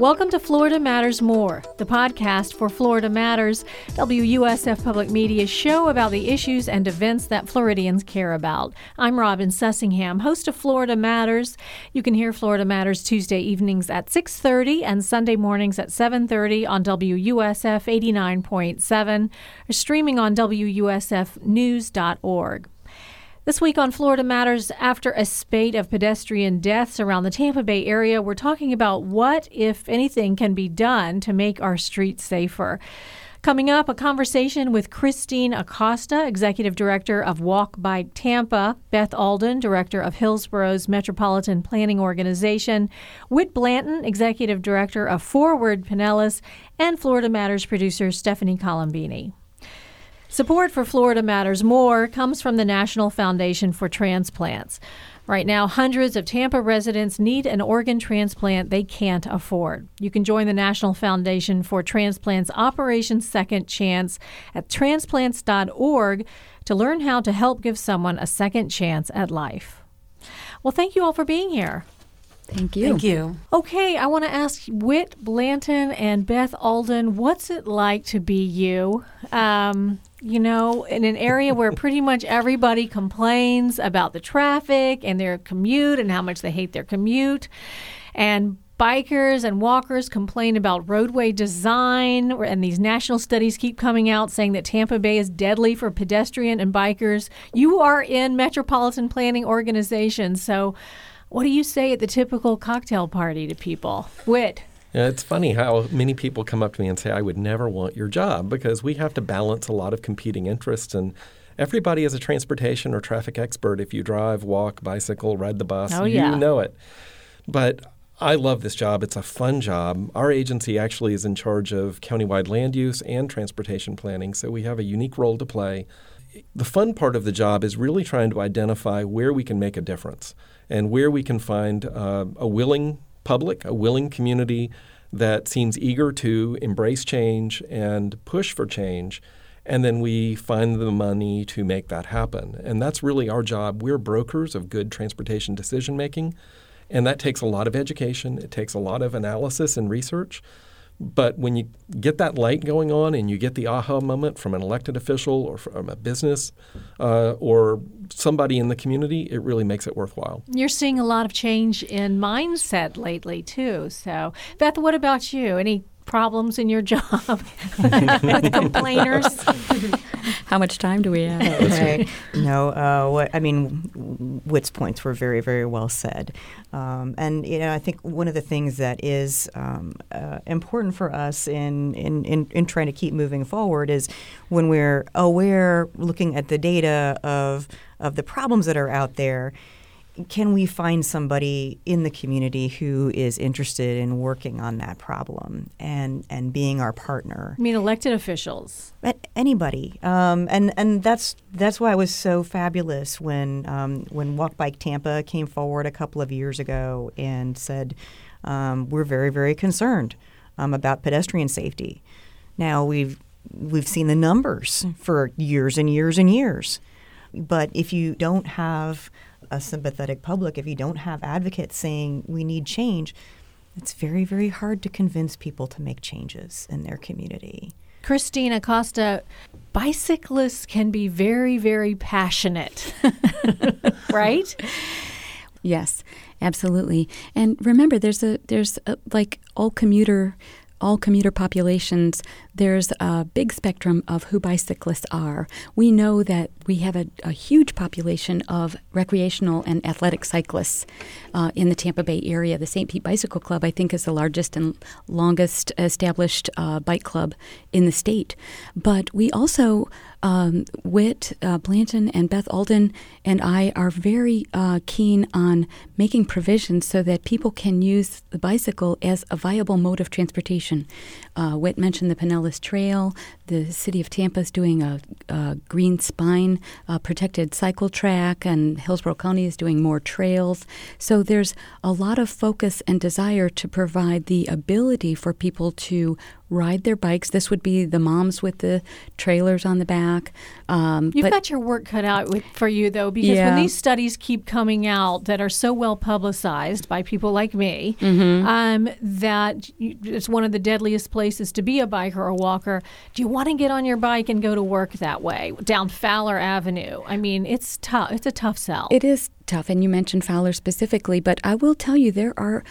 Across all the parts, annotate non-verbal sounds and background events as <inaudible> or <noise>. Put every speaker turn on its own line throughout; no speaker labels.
Welcome to Florida Matters More, the podcast for Florida Matters, WUSF Public Media's show about the issues and events that Floridians care about. I'm Robin Sussingham, host of Florida Matters. You can hear Florida Matters Tuesday evenings at 6:30 and Sunday mornings at 7:30 on WUSF 89.7 or streaming on WUSFnews.org. This week on Florida Matters, after a spate of pedestrian deaths around the Tampa Bay area, we're talking about what, if anything, can be done to make our streets safer. Coming up, a conversation with Christine Acosta, Executive Director of Walk Bike Tampa, Beth Alden, Director of Hillsborough's Metropolitan Planning Organization, Whit Blanton, Executive Director of Forward Pinellas, and Florida Matters producer Stephanie Colombini. Support for Florida Matters More comes from the National Foundation for Transplants. Right now, hundreds of Tampa residents need an organ transplant they can't afford. You can join the National Foundation for Transplants Operation Second Chance at transplants.org to learn how to help give someone a second chance at life. Well, thank you all for being here.
Thank you.
Thank you.
Okay, I want to ask Whit Blanton and Beth Alden, what's it like to be you? Um, you know, in an area where pretty much everybody complains about the traffic and their commute and how much they hate their commute. And bikers and walkers complain about roadway design, and these national studies keep coming out saying that Tampa Bay is deadly for pedestrian and bikers. You are in metropolitan planning organizations, so what do you say at the typical cocktail party to people? Whit.
Yeah, it's funny how many people come up to me and say, I would never want your job because we have to balance a lot of competing interests. And everybody is a transportation or traffic expert. If you drive, walk, bicycle, ride the bus,
oh, yeah.
you know it. But I love this job. It's a fun job. Our agency actually is in charge of countywide land use and transportation planning, so we have a unique role to play. The fun part of the job is really trying to identify where we can make a difference and where we can find uh, a willing public, a willing community that seems eager to embrace change and push for change. And then we find the money to make that happen. And that's really our job. We're brokers of good transportation decision making. And that takes a lot of education, it takes a lot of analysis and research. But when you get that light going on and you get the aha moment from an elected official or from a business uh, or somebody in the community, it really makes it worthwhile.
You're seeing a lot of change in mindset lately, too. So, Beth, what about you? Any problems in your job <laughs> with complainers? <laughs>
How much time do we have?
Okay. no, uh, what I mean, Whit's points were very, very well said. Um, and you know, I think one of the things that is um, uh, important for us in, in, in in trying to keep moving forward is when we're aware, looking at the data of of the problems that are out there can we find somebody in the community who is interested in working on that problem and and being our partner?
I mean, elected officials.
Anybody, um, and and that's that's why it was so fabulous when um, when Walk Bike Tampa came forward a couple of years ago and said um, we're very very concerned um, about pedestrian safety. Now we've we've seen the numbers for years and years and years, but if you don't have a sympathetic public, if you don't have advocates saying we need change, it's very, very hard to convince people to make changes in their community.
Christine Acosta, bicyclists can be very, very passionate, <laughs> right?
Yes, absolutely. And remember, there's a there's a, like all commuter all commuter populations, there's a big spectrum of who bicyclists are. We know that we have a, a huge population of recreational and athletic cyclists uh, in the Tampa Bay area. The St. Pete Bicycle Club, I think, is the largest and longest established uh, bike club in the state. But we also, um, Whit, uh, Blanton, and Beth Alden and I are very uh, keen on making provisions so that people can use the bicycle as a viable mode of transportation. Uh, Whit mentioned the Pinellas Trail. The city of Tampa is doing a, a green spine uh, protected cycle track, and Hillsborough County is doing more trails. So there's a lot of focus and desire to provide the ability for people to ride their bikes. This would be the moms with the trailers on the back.
Um, You've got your work cut out with, for you, though, because yeah. when these studies keep coming out that are so well publicized by people like me, mm-hmm. um, that it's one of the deadliest places to be a biker or a walker. Do you want to get on your bike and go to work that way down Fowler Avenue? I mean, it's tough. It's a tough sell.
It is tough, and you mentioned Fowler specifically, but I will tell you there are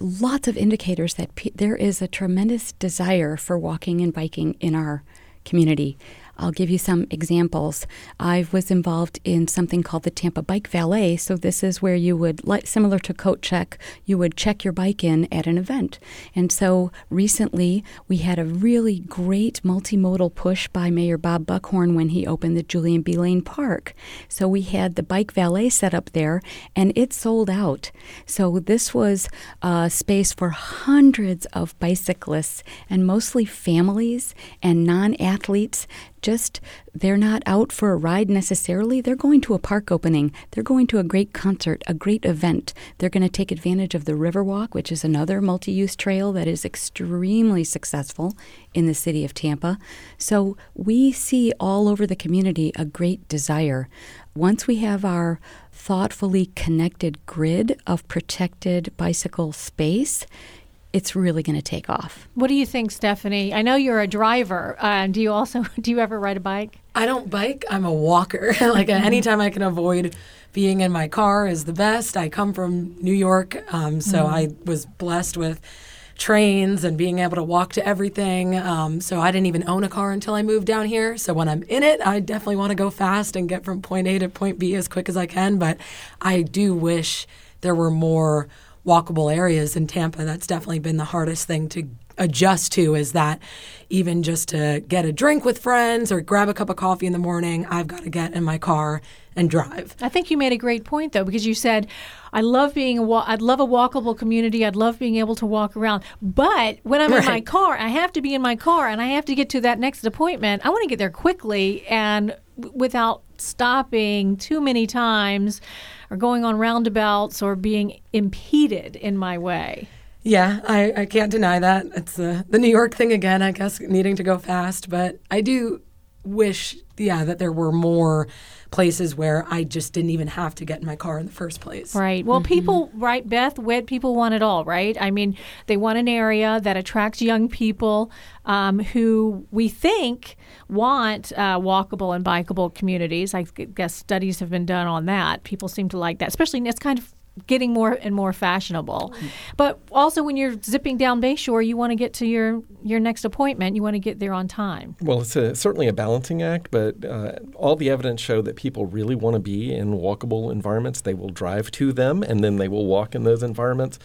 lots of indicators that pe- there is a tremendous desire for walking and biking in our community. I'll give you some examples. I was involved in something called the Tampa Bike Valet. So this is where you would, similar to Coat Check, you would check your bike in at an event. And so recently we had a really great multimodal push by Mayor Bob Buckhorn when he opened the Julian B. Lane Park. So we had the Bike Valet set up there, and it sold out. So this was a space for hundreds of bicyclists and mostly families and non-athletes just they're not out for a ride necessarily. They're going to a park opening. They're going to a great concert, a great event. They're going to take advantage of the Riverwalk, which is another multi-use trail that is extremely successful in the city of Tampa. So we see all over the community a great desire. Once we have our thoughtfully connected grid of protected bicycle space, it's really going to take off.
What do you think, Stephanie? I know you're a driver. Uh, do you also <laughs> do you ever ride a bike?
I don't bike. I'm a walker. <laughs> like uh, anytime I can avoid being in my car is the best. I come from New York, um, so mm. I was blessed with trains and being able to walk to everything. Um, so I didn't even own a car until I moved down here. So when I'm in it, I definitely want to go fast and get from point A to point B as quick as I can. But I do wish there were more walkable areas in Tampa. That's definitely been the hardest thing to adjust to is that even just to get a drink with friends or grab a cup of coffee in the morning, I've got to get in my car and drive.
I think you made a great point though because you said I love being a wa- I'd love a walkable community. I'd love being able to walk around. But when I'm right. in my car, I have to be in my car and I have to get to that next appointment. I want to get there quickly and without stopping too many times or going on roundabouts or being impeded in my way.
Yeah, I, I can't deny that. It's the, the New York thing again, I guess, needing to go fast. But I do wish, yeah, that there were more places where I just didn't even have to get in my car in the first place.
Right. Well, mm-hmm. people, right, Beth, Whit, people want it all, right? I mean, they want an area that attracts young people um, who we think want uh, walkable and bikeable communities. I guess studies have been done on that. People seem to like that, especially it's kind of getting more and more fashionable. But also when you're zipping down Bayshore, you want to get to your your next appointment. You want to get there on time.
Well, it's a, certainly a balancing act, but uh, all the evidence show that people really want to be in walkable environments. They will drive to them, and then they will walk in those environments.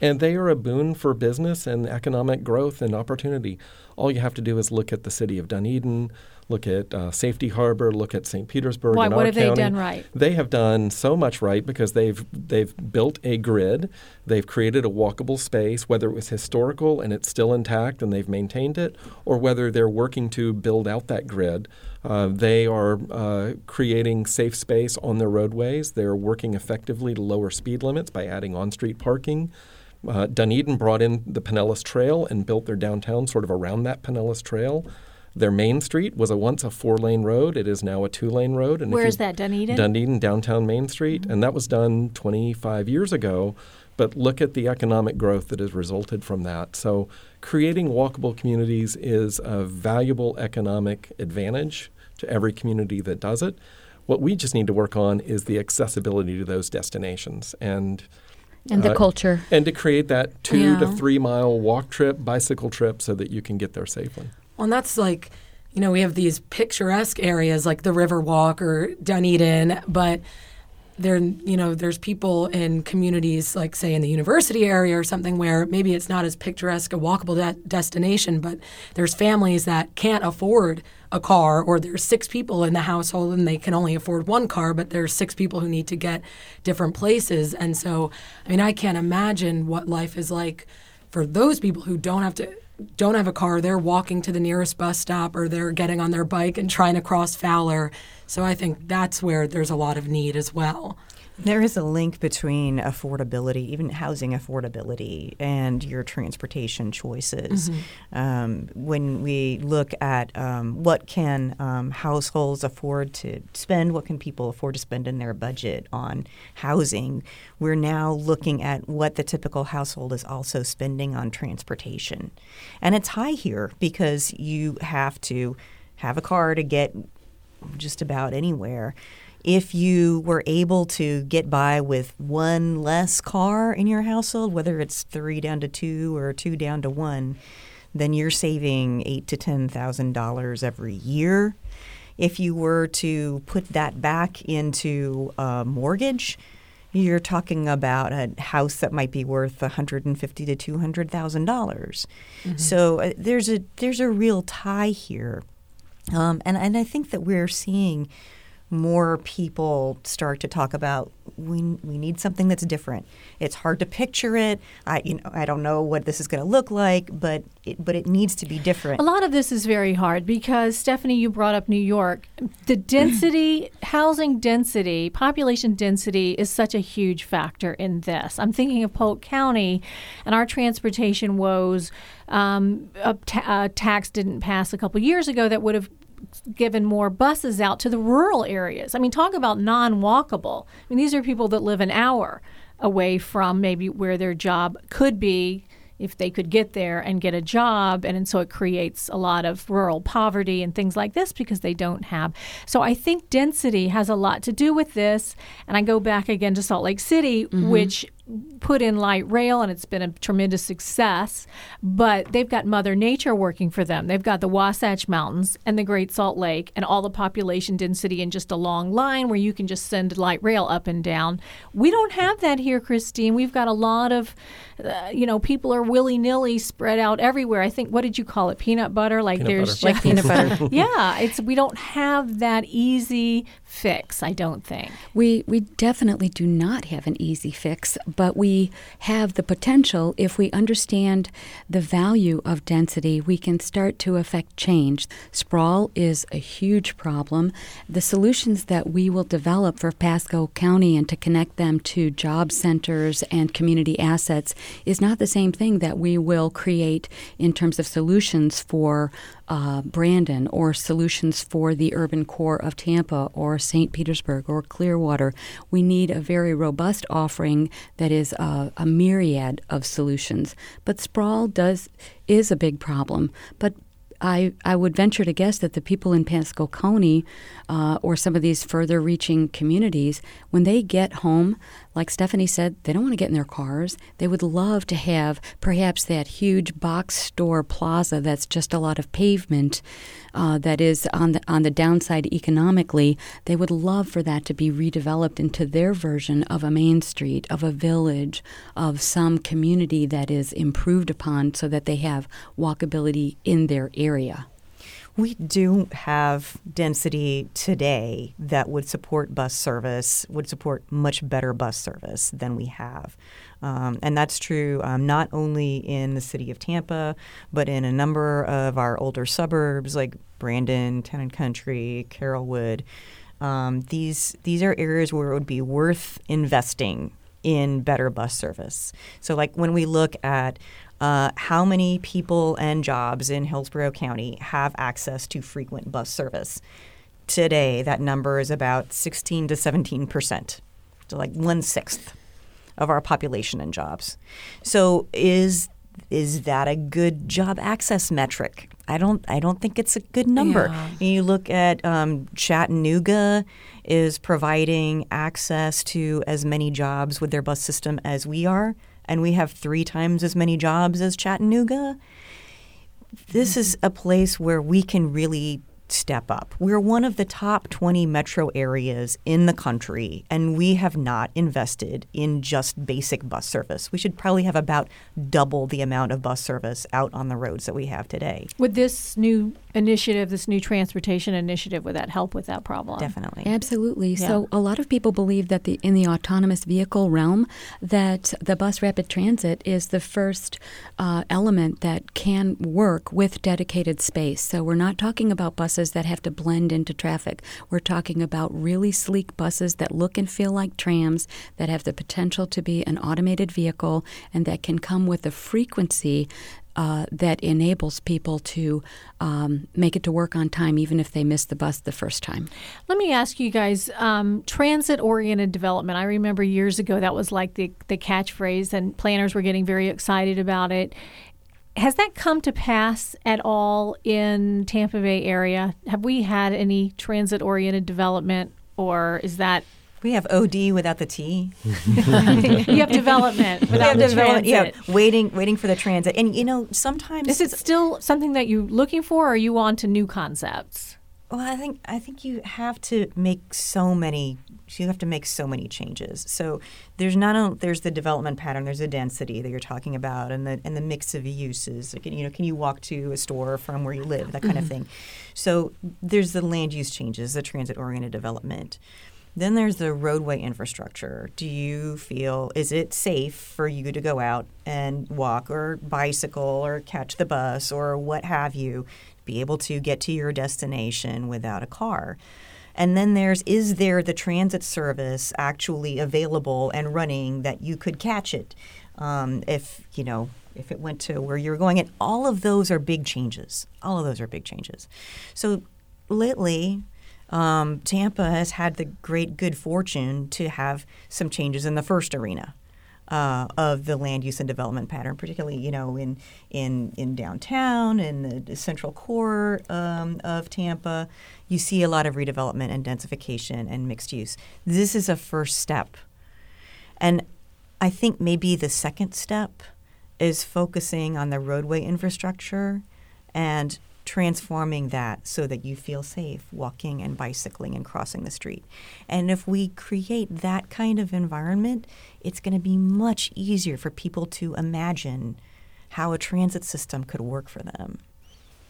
And they are a boon for business and economic growth and opportunity. All you have to do is look at the city of Dunedin, look at uh, Safety Harbor, look at St. Petersburg.
Why, what have
county.
they done right?
They have done so much right because they've they've built a grid, they've created a walkable space, whether it was historical and it's still intact and they've maintained it, or whether they're working to build out that grid. Uh, they are uh, creating safe space on their roadways. They're working effectively to lower speed limits by adding on-street parking. Uh, Dunedin brought in the Pinellas Trail and built their downtown sort of around that Pinellas Trail. Their main street was a once a four lane road. It is now a two lane road.
And Where is that, Dunedin?
Dunedin, downtown Main Street. Mm-hmm. And that was done 25 years ago. But look at the economic growth that has resulted from that. So, creating walkable communities is a valuable economic advantage to every community that does it. What we just need to work on is the accessibility to those destinations and
and the uh, culture
and to create that two yeah. to three mile walk trip, bicycle trip, so that you can get there safely.
Well, and that's like, you know, we have these picturesque areas like the Riverwalk or Dunedin, but there, you know, there's people in communities like, say, in the university area or something where maybe it's not as picturesque a walkable de- destination, but there's families that can't afford a car, or there's six people in the household and they can only afford one car, but there's six people who need to get different places. And so, I mean, I can't imagine what life is like for those people who don't have to don't have a car, they're walking to the nearest bus stop or they're getting on their bike and trying to cross Fowler. So I think that's where there's a lot of need as well.
There is a link between affordability, even housing affordability, and your transportation choices.
Mm-hmm.
Um, when we look at um, what can um, households afford to spend, what can people afford to spend in their budget on housing, we're now looking at what the typical household is also spending on transportation, and it's high here because you have to have a car to get just about anywhere if you were able to get by with one less car in your household, whether it's three down to two or two down to one, then you're saving eight to ten thousand dollars every year. If you were to put that back into a mortgage, you're talking about a house that might be worth one hundred and fifty to two hundred thousand dollars. So uh, there's a there's a real tie here, um, and and I think that we're seeing more people start to talk about we we need something that's different. It's hard to picture it. I you know I don't know what this is going to look like, but it, but it needs to be different.
A lot of this is very hard because Stephanie, you brought up New York. The density, <clears throat> housing density, population density is such a huge factor in this. I'm thinking of Polk County and our transportation woes. Um, a, ta- a tax didn't pass a couple years ago that would have given more buses out to the rural areas. I mean, talk about non walkable. I mean, these are people that live an hour away from maybe where their job could be if they could get there and get a job. And, and so it creates a lot of rural poverty and things like this because they don't have. So I think density has a lot to do with this. And I go back again to Salt Lake City, mm-hmm. which put in light rail and it's been a tremendous success. But they've got Mother Nature working for them. They've got the Wasatch Mountains and the Great Salt Lake and all the population density in just a long line where you can just send light rail up and down. We don't have that here, Christine. We've got a lot of, uh, you know, people are willy nilly spread out everywhere. I think, what did you call it? Peanut butter? Like
Peanut
there's
butter.
Like peanut butter. <laughs>
yeah, it's we don't have that easy fix. I don't think.
We we definitely do not have an easy fix, but we have the potential if we understand the value of density, we can start to affect change. Sprawl is a huge problem. The solutions that we will develop for Pasco County and to connect them to job centers and community assets is not the same thing that we will create in terms of solutions for uh, Brandon or solutions for the urban core of Tampa or St. Petersburg or Clearwater. We need a very robust offering that is uh, a myriad of solutions. But sprawl does is a big problem. But I, I would venture to guess that the people in Pasco County uh, or some of these further reaching communities, when they get home, like Stephanie said, they don't want to get in their cars. They would love to have perhaps that huge box store plaza that's just a lot of pavement uh, that is on the, on the downside economically. They would love for that to be redeveloped into their version of a main street, of a village, of some community that is improved upon so that they have walkability in their area.
We do have density today that would support bus service, would support much better bus service than we have. Um, and that's true um, not only in the city of Tampa, but in a number of our older suburbs like Brandon, Town Country, Carrollwood. Um, these these are areas where it would be worth investing in better bus service. So, like when we look at uh, how many people and jobs in Hillsborough County have access to frequent bus service, today that number is about 16 to 17 percent, so like one sixth of our population and jobs. So, is is that a good job access metric? I don't. I don't think it's a good number.
Yeah.
You look at um, Chattanooga is providing access to as many jobs with their bus system as we are, and we have three times as many jobs as Chattanooga. This is a place where we can really step up. We're one of the top 20 metro areas in the country, and we have not invested in just basic bus service. We should probably have about double the amount of bus service out on the roads that we have today.
Would this new initiative, this new transportation initiative, would that help with that problem?
Definitely.
Absolutely.
Yeah.
So a lot of people believe that the in the autonomous vehicle realm, that the bus rapid transit is the first uh, element that can work with dedicated space. So we're not talking about buses that have to blend into traffic. We're talking about really sleek buses that look and feel like trams, that have the potential to be an automated vehicle, and that can come with a frequency uh, that enables people to um, make it to work on time, even if they miss the bus the first time.
Let me ask you guys um, transit oriented development. I remember years ago that was like the, the catchphrase, and planners were getting very excited about it. Has that come to pass at all in Tampa Bay area? Have we had any transit oriented development, or is that
We have OD without the T. <laughs>
you have development without
have
the
development-? Yeah, waiting, waiting for the transit. And you know, sometimes
Is it still something that you're looking for, or are you on to new concepts?
Well, I think I think you have to make so many. You have to make so many changes. So there's not only there's the development pattern, there's the density that you're talking about, and the and the mix of uses. Like, you know, can you walk to a store from where you live, that kind of mm-hmm. thing. So there's the land use changes, the transit oriented development. Then there's the roadway infrastructure. Do you feel is it safe for you to go out and walk or bicycle or catch the bus or what have you, be able to get to your destination without a car? And then there's is there the transit service actually available and running that you could catch it um, if you know if it went to where you're going? And all of those are big changes. All of those are big changes. So lately, um, Tampa has had the great good fortune to have some changes in the first arena. Uh, of the land use and development pattern, particularly you know in in in downtown in the, central core um, of Tampa, you see a lot of redevelopment and densification and mixed use. This is a first step, and I think maybe the second step is focusing on the roadway infrastructure and transforming that so that you feel safe walking and bicycling and crossing the street. And if we create that kind of environment, it's going to be much easier for people to imagine how a transit system could work for them.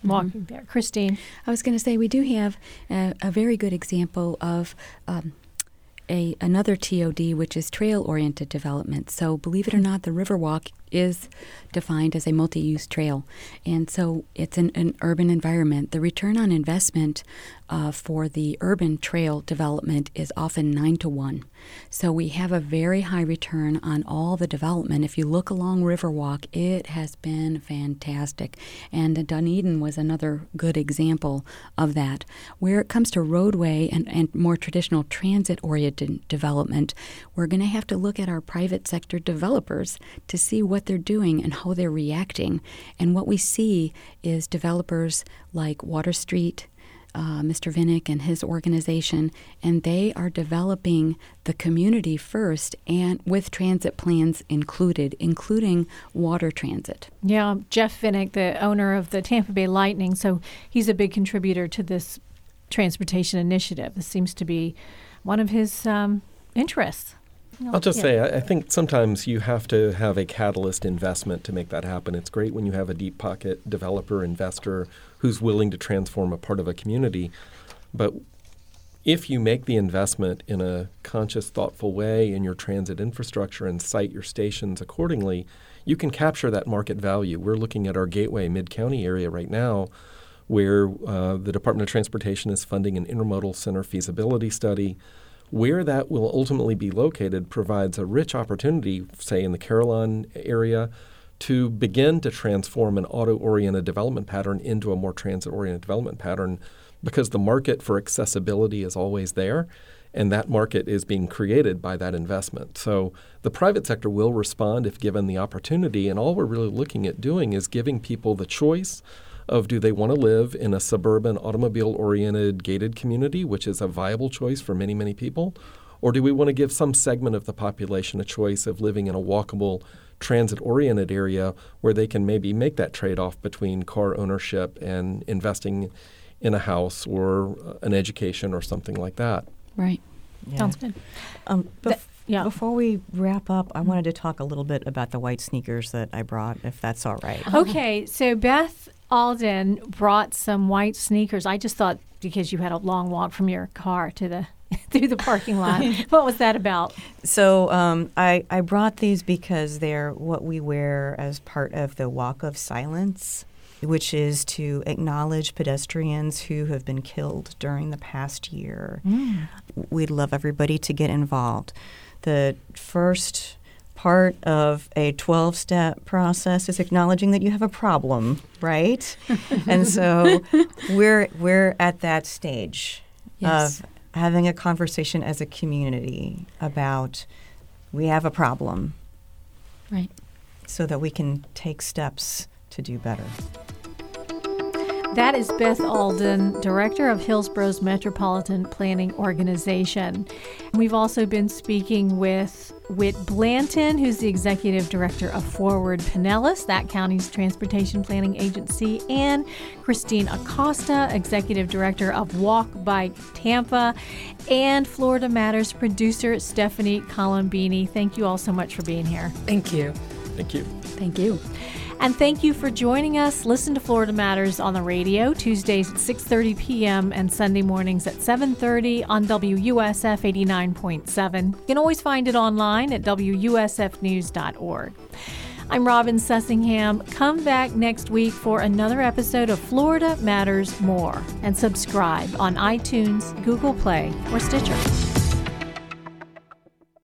Walking there, Christine.
I was going to say we do have a, a very good example of um, a another TOD, which is trail-oriented development. So, believe it or not, the Riverwalk is defined as a multi-use trail, and so it's an, an urban environment. The return on investment uh, for the urban trail development is often nine to one. So we have a very high return on all the development. If you look along Riverwalk, it has been fantastic. And Dunedin was another good example of that. Where it comes to roadway and, and more traditional transit oriented development, we're going to have to look at our private sector developers to see what they're doing and how they're reacting. And what we see is developers like Water Street, uh, Mr. Vinik and his organization, and they are developing the community first and with transit plans included, including water transit.
Yeah, Jeff Vinik, the owner of the Tampa Bay Lightning, so he's a big contributor to this transportation initiative. This seems to be one of his um, interests.
I'll just
Yeah.
say, I I think sometimes you have to have a catalyst investment to make that happen. It's great when you have a deep pocket developer, investor who's willing to transform a part of a community. But if you make the investment in a conscious, thoughtful way in your transit infrastructure and site your stations accordingly, you can capture that market value. We're looking at our Gateway Mid County area right now, where uh, the Department of Transportation is funding an intermodal center feasibility study. Where that will ultimately be located provides a rich opportunity, say in the Carillon area, to begin to transform an auto oriented development pattern into a more transit oriented development pattern because the market for accessibility is always there and that market is being created by that investment. So the private sector will respond if given the opportunity and all we're really looking at doing is giving people the choice of do they want to live in a suburban automobile oriented gated community which is a viable choice for many many people or do we want to give some segment of the population a choice of living in a walkable transit oriented area where they can maybe make that trade off between car ownership and investing in a house or uh, an education or something like that.
Right.
Yeah.
Sounds good.
Um,
That-
bef-
yeah.
Before we wrap up, I wanted to talk a little bit about the white sneakers that I brought, if that's all right.
Okay, so Beth Alden brought some white sneakers. I just thought because you had a long walk from your car to the <laughs> through the parking lot. <laughs> what was that about?
So um, I, I brought these because they're what we wear as part of the Walk of Silence, which is to acknowledge pedestrians who have been killed during the past year.
Mm.
We'd love everybody to get involved. The first part of a 12 step process is acknowledging that you have a problem, right? <laughs> and so we're, we're at that stage
Yes.
of having a conversation as a community about we have a problem
Right.
so that we can take steps to do better.
That is Beth Alden, Director of Hillsborough's Metropolitan Planning Organization. We've also been speaking with Whit Blanton, who's the Executive Director of Forward Pinellas, that county's transportation planning agency, and Christine Acosta, Executive Director of Walk Bike Tampa, and Florida Matters producer Stephanie Colombini. Thank you all so much for being here.
Thank you.
Thank you.
Thank you.
And thank you for joining us. Listen to Florida Matters on the radio Tuesdays at 6:30 p.m. and Sunday mornings at 7:30 on WUSF 89.7. You can always find it online at wusfnews.org. I'm Robin Sussingham. Come back next week for another episode of Florida Matters More and subscribe on iTunes, Google Play, or Stitcher.